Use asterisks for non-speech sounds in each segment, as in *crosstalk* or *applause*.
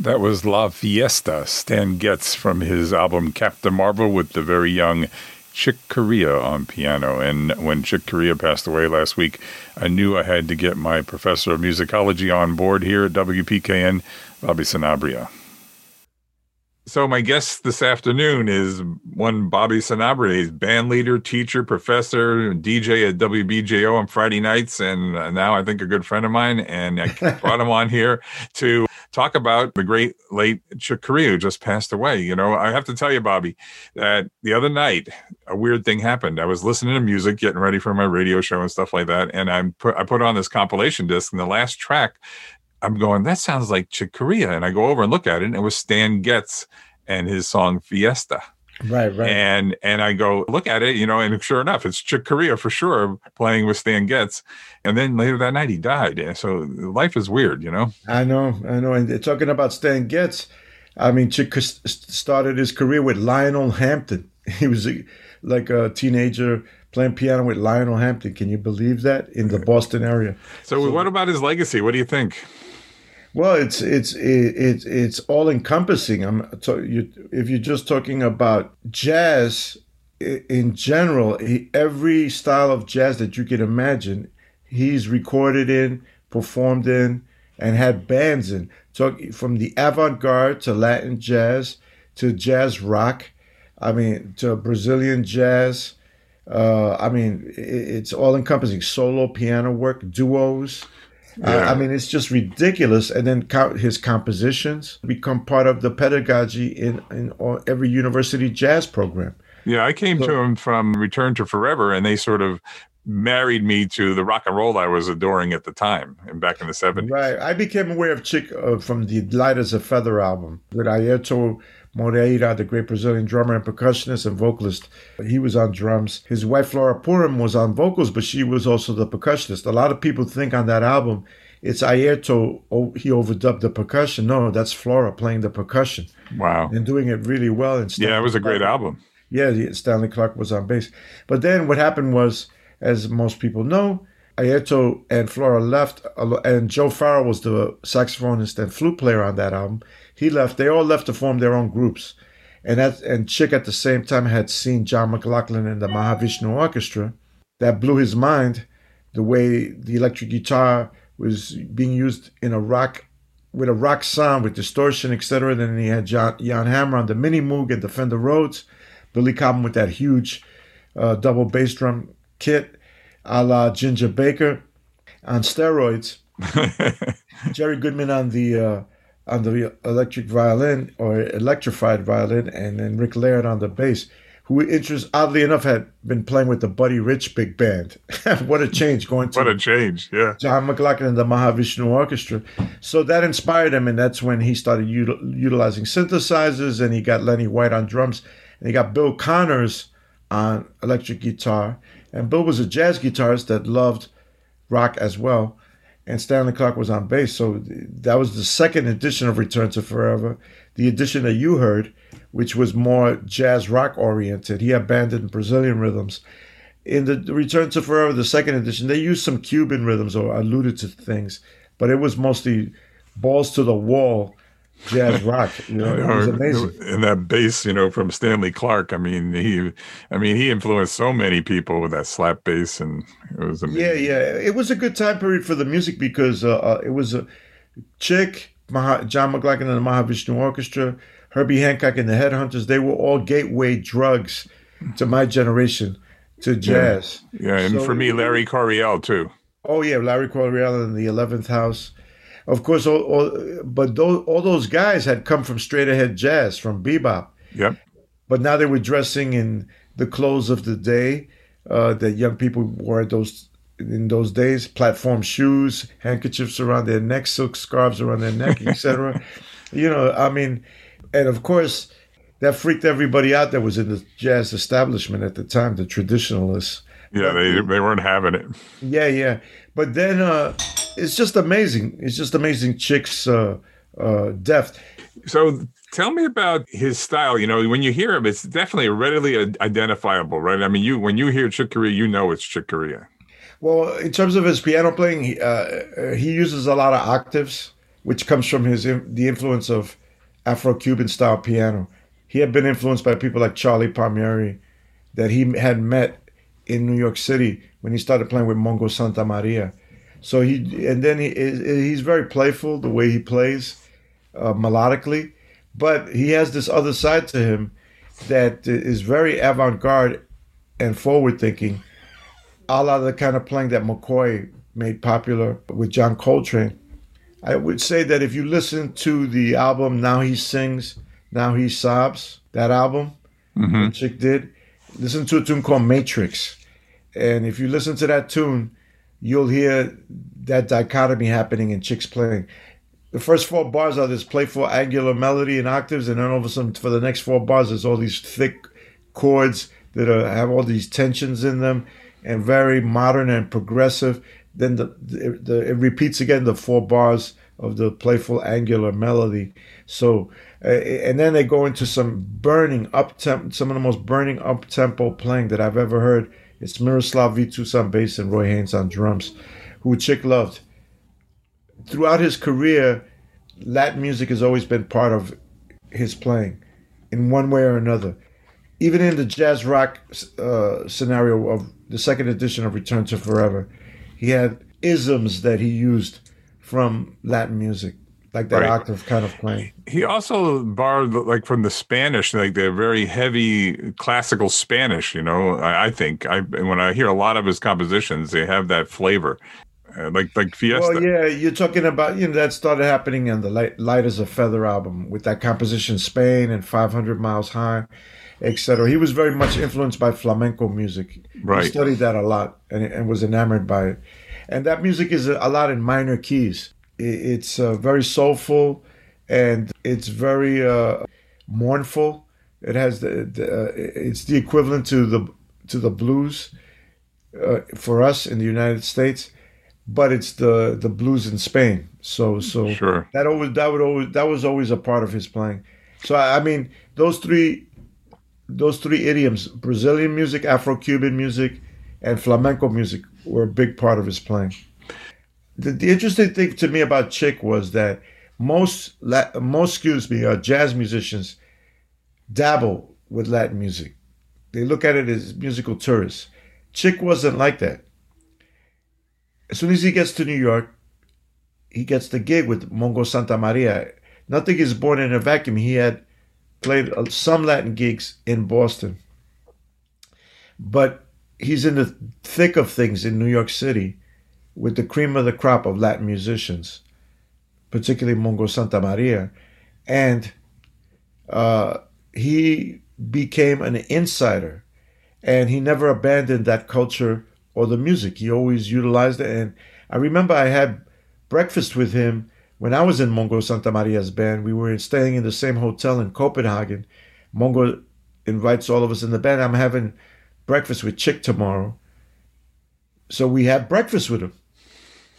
That was La Fiesta, Stan Getz from his album Captain Marvel with the very young Chick Corea on piano. And when Chick Corea passed away last week, I knew I had to get my professor of musicology on board here at WPKN, Bobby Sanabria. So my guest this afternoon is one Bobby Sanabria. He's band leader, teacher, professor, DJ at WBGO on Friday nights, and uh, now I think a good friend of mine. And I *laughs* brought him on here to talk about the great late Chick Corea who just passed away. You know, I have to tell you, Bobby, that the other night a weird thing happened. I was listening to music, getting ready for my radio show and stuff like that, and I put I put on this compilation disc, and the last track I'm going, that sounds like Chick Corea. And I go over and look at it, and it was Stan Getz and his song Fiesta. Right, right. And and I go look at it, you know, and sure enough, it's Chick Corea for sure playing with Stan Getz. And then later that night, he died. And so life is weird, you know. I know, I know. And talking about Stan Getz, I mean, Chick started his career with Lionel Hampton. *laughs* He was a, like a teenager playing piano with Lionel Hampton. Can you believe that in the Boston area? So, so what about his legacy? What do you think? Well, it's it's it's it's all encompassing. I'm so you, if you're just talking about jazz in general, every style of jazz that you can imagine, he's recorded in, performed in, and had bands in. So from the avant-garde to Latin jazz to jazz rock, I mean to Brazilian jazz. Uh, I mean, it's all encompassing. Solo piano work, duos. Yeah. I mean, it's just ridiculous. And then his compositions become part of the pedagogy in, in every university jazz program. Yeah, I came so, to him from Return to Forever, and they sort of married me to the rock and roll I was adoring at the time and back in the 70s. Right. I became aware of Chick uh, from the Light as a Feather album with Airto Moreira, the great Brazilian drummer and percussionist and vocalist. He was on drums. His wife Flora Purim was on vocals, but she was also the percussionist. A lot of people think on that album it's Airto, oh, he overdubbed the percussion. No, that's Flora playing the percussion. Wow. And doing it really well. And yeah, it was a great Clark, album. Yeah, Stanley Clarke was on bass. But then what happened was, as most people know, Airto and Flora left, and Joe Farrell was the saxophonist and flute player on that album. He left. They all left to form their own groups, and that and Chick at the same time had seen John McLaughlin in the Mahavishnu Orchestra. That blew his mind, the way the electric guitar was being used in a rock with a rock sound with distortion, etc. Then he had John, Jan Hammer on the Mini Moog and the Fender Rhodes, Billy Cobham with that huge uh, double bass drum kit, a la Ginger Baker on steroids. *laughs* Jerry Goodman on the uh, on the electric violin or electrified violin, and then Rick Laird on the bass, who interest oddly enough had been playing with the Buddy Rich big band. *laughs* what a change going to what a change, yeah. John McLaughlin and the Mahavishnu Orchestra. So that inspired him, and that's when he started util- utilizing synthesizers, and he got Lenny White on drums, and he got Bill Connors on electric guitar, and Bill was a jazz guitarist that loved rock as well and Stanley Clarke was on bass. So that was the second edition of Return to Forever. The edition that you heard, which was more jazz rock oriented, he abandoned Brazilian rhythms. In the Return to Forever, the second edition, they used some Cuban rhythms or alluded to things, but it was mostly balls to the wall jazz rock. You know, it was amazing. And that bass, you know, from Stanley Clarke. I mean, he, I mean, he influenced so many people with that slap bass, and it was amazing. Yeah, yeah, it was a good time period for the music because uh, uh, it was a chick, Mah- John McLaughlin and the Mahavishnu Orchestra, Herbie Hancock and the Headhunters. They were all gateway drugs to my generation to jazz. Yeah, yeah and so, for me, Larry Coryell too. Oh yeah, Larry Coryell in the Eleventh House. Of course, all, all, but those, all those guys had come from straight ahead jazz, from bebop. Yep. But now they were dressing in the clothes of the day uh, that young people wore those in those days: platform shoes, handkerchiefs around their neck, silk scarves around their neck, etc. *laughs* you know, I mean, and of course, that freaked everybody out that was in the jazz establishment at the time, the traditionalists. Yeah, they they weren't having it. Yeah, yeah. But then uh, it's just amazing. It's just amazing. Chick's uh, uh, depth. So tell me about his style. You know, when you hear him, it's definitely readily identifiable, right? I mean, you when you hear Chick Corea, you know it's Chick Corea. Well, in terms of his piano playing, he, uh, he uses a lot of octaves. which comes from his the influence of Afro-Cuban style piano. He had been influenced by people like Charlie Palmieri that he had met in New York City when he started playing with Mongo Santa Maria. So he and then he he's very playful the way he plays uh, melodically, but he has this other side to him that is very avant-garde and forward-thinking, a la the kind of playing that McCoy made popular with John Coltrane. I would say that if you listen to the album Now He Sings, Now He Sobs, that album mm-hmm. Chick did, listen to a tune called Matrix. And if you listen to that tune, you'll hear that dichotomy happening in Chick's playing. The first four bars are this playful angular melody in octaves, and then all of a sudden, for the next four bars, there's all these thick chords that are, have all these tensions in them and very modern and progressive. Then the, the, the, it repeats again the four bars of the playful angular melody. So, uh, and then they go into some burning up tempo, some of the most burning up tempo playing that I've ever heard. It's Miroslav Vitous on bass and Roy Haynes on drums, who Chick loved. Throughout his career, Latin music has always been part of his playing in one way or another. Even in the jazz rock uh, scenario of the second edition of Return to Forever, he had isms that he used from Latin music, like that right. octave kind of playing. He also borrowed like from the Spanish, like the very heavy classical Spanish. You know, I, I think I when I hear a lot of his compositions, they have that flavor. Uh, like like Fiesta. Well, yeah, you're talking about you know that started happening in the Light, Light as a Feather album with that composition Spain and 500 Miles High, etc. He was very much influenced by flamenco music. Right, he studied that a lot and, and was enamored by it and that music is a lot in minor keys. It's uh, very soulful, and it's very uh, mournful. It has the, the uh, it's the equivalent to the to the blues uh, for us in the United States, but it's the the blues in Spain. So so sure. that always that would always that was always a part of his playing. So I, I mean those three those three idioms: Brazilian music, Afro-Cuban music, and flamenco music were a big part of his playing. The, the interesting thing to me about Chick was that most most excuse me uh, jazz musicians dabble with Latin music. They look at it as musical tourists. Chick wasn't like that. As soon as he gets to New York, he gets the gig with Mongo Santa Maria. Nothing is born in a vacuum. He had played uh, some Latin gigs in Boston, but he's in the thick of things in New York City with the cream of the crop of Latin musicians, particularly Mongo Santa Maria. And uh, he became an insider and he never abandoned that culture or the music. He always utilized it. And I remember I had breakfast with him when I was in Mongo Santa Maria's band. We were staying in the same hotel in Copenhagen. Mongo invites all of us in the band. I'm having breakfast with Chick tomorrow. So we had breakfast with him.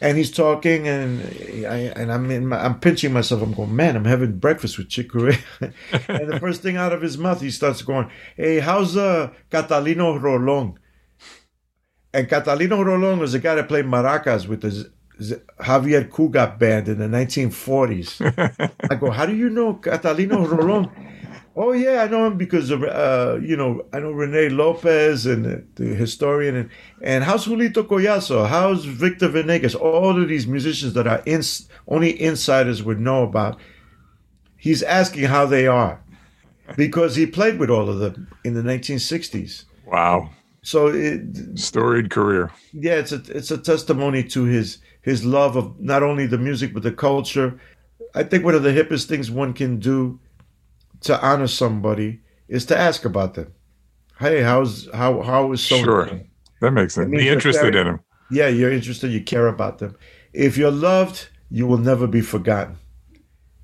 And he's talking, and I and I'm in my, I'm pinching myself. I'm going, man, I'm having breakfast with Chick Corea. *laughs* and the *laughs* first thing out of his mouth, he starts going, "Hey, how's uh, Catalino Rolon?" And Catalino Rolon was a guy that played maracas with the Xavier Cugat band in the 1940s. *laughs* I go, how do you know Catalino Rolon? Oh yeah, I know him because of uh, you know I know Rene Lopez and the historian and and how's Julito Collazo? How's Victor Venegas? All of these musicians that are in, only insiders would know about. He's asking how they are because he played with all of them in the 1960s. Wow. So it, storied career. Yeah, it's a it's a testimony to his his love of not only the music but the culture. I think one of the hippest things one can do to honor somebody is to ask about them. Hey, how's how how is so? Sure, that makes sense. Be interested in them. Yeah, you're interested. You care about them. If you're loved, you will never be forgotten,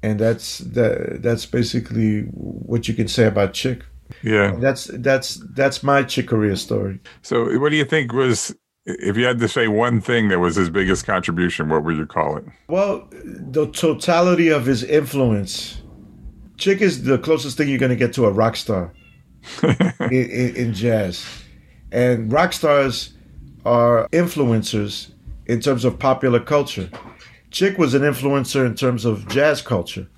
and that's that. That's basically what you can say about Chick. Yeah, and that's that's that's my Chick Corea story. So, what do you think was if you had to say one thing that was his biggest contribution, what would you call it? Well, the totality of his influence Chick is the closest thing you're going to get to a rock star *laughs* in, in, in, jazz. And rock stars are influencers in terms of popular culture. Chick was an influencer in terms of jazz culture,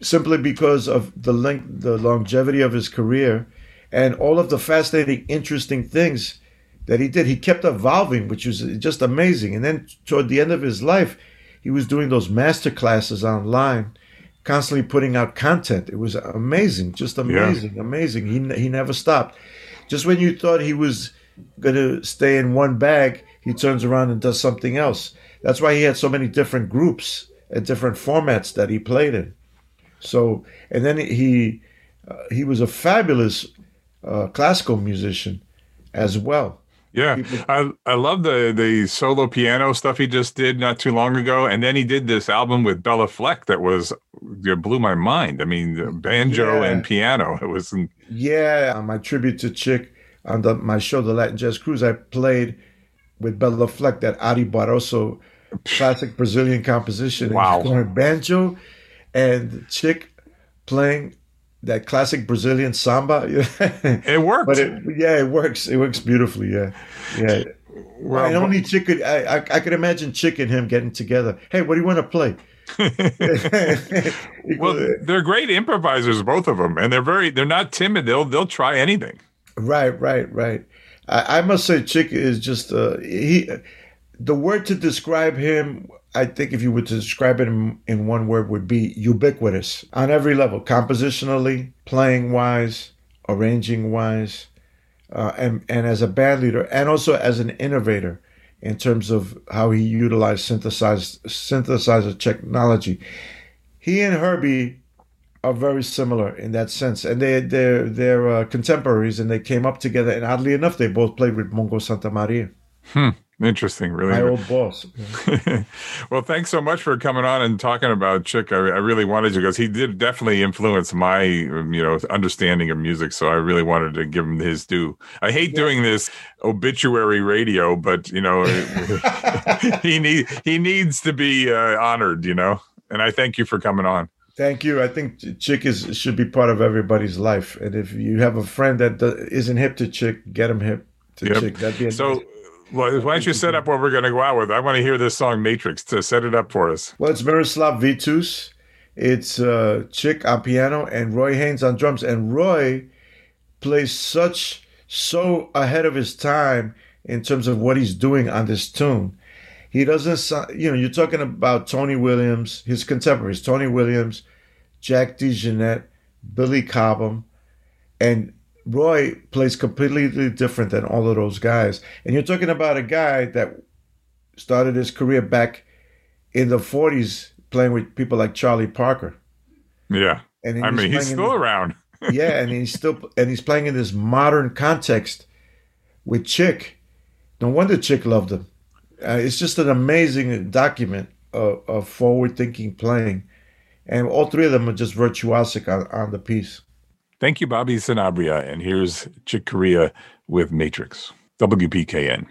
simply because of the length, the longevity of his career, and all of the fascinating, interesting things that he did. He kept evolving, which was just amazing. And then toward the end of his life, he was doing those master classes online, constantly putting out content. It was amazing, just amazing, yeah. amazing. He he never stopped. Just when you thought he was going to stay in one bag, he turns around and does something else. That's why he had so many different groups and different formats that he played in. So, and then he uh, he was a fabulous uh, classical musician as well. Yeah, *laughs* I I love the the solo piano stuff he just did not too long ago, and then he did this album with Béla Fleck that was it blew my mind. I mean, banjo yeah. and piano. It was yeah. On my tribute to Chick on the, my show, the Latin Jazz Cruise, I played with Béla Fleck that Ary Barroso *laughs* classic Brazilian composition. Wow, going banjo and Chick playing that classic Brazilian samba. *laughs* it worked. But it, yeah, it works. It works beautifully. Yeah, yeah. Well, and only Chick. I, I, I could imagine Chick and him getting together. Hey, what do you want to play? *laughs* *laughs* well, they're great improvisers, both of them, and they're very. They're not timid. They'll they'll try anything. Right, right, right. I, I must say, Chick is just uh, he. The word to describe him I think if you were to describe it in, in one word, would be ubiquitous on every level, compositionally, playing wise, arranging wise, uh, and and as a band leader, and also as an innovator in terms of how he utilized synthesized synthesizer technology. He and Herbie are very similar in that sense, and they they're they're uh, contemporaries, and they came up together. And oddly enough, they both played with Mongo Santa Maria. Hmm. Interesting, really. My old boss. *laughs* well, thanks so much for coming on and talking about Chick. I, I really wanted to because he did definitely influence my, you know, understanding of music. So I really wanted to give him his due. I hate yeah. doing this obituary radio, but you know, *laughs* *laughs* he need he needs to be uh, honored. You know, and I thank you for coming on. Thank you. I think Chick is should be part of everybody's life, and if you have a friend that isn't hip to Chick, get him hip to yep. Chick. That'd be so. Well, why don't you set up what we're going to go out with? I want to hear this song Matrix to set it up for us. Well, it's Miroslav Vitous. It's uh, Chick on piano and Roy Haynes on drums. And Roy plays such, so ahead of his time in terms of what he's doing on this tune. He doesn't you know, you're talking about Tony Williams, his contemporaries, Tony Williams, Jack DeJohnette, Billy Cobham, and Roy plays completely different than all of those guys. And you're talking about a guy that started his career back in the 40s playing with people like Charlie Parker. Yeah. And I mean, he's still the, around. *laughs* yeah, and he's still and he's playing in this modern context with Chick. No wonder Chick loved him. Uh, it's just an amazing document of, of forward-thinking playing, and all three of them are just virtuosic on, on the piece. Thank you, Bobby Sanabria. And here's Chick Corea with Matrix, WPKN.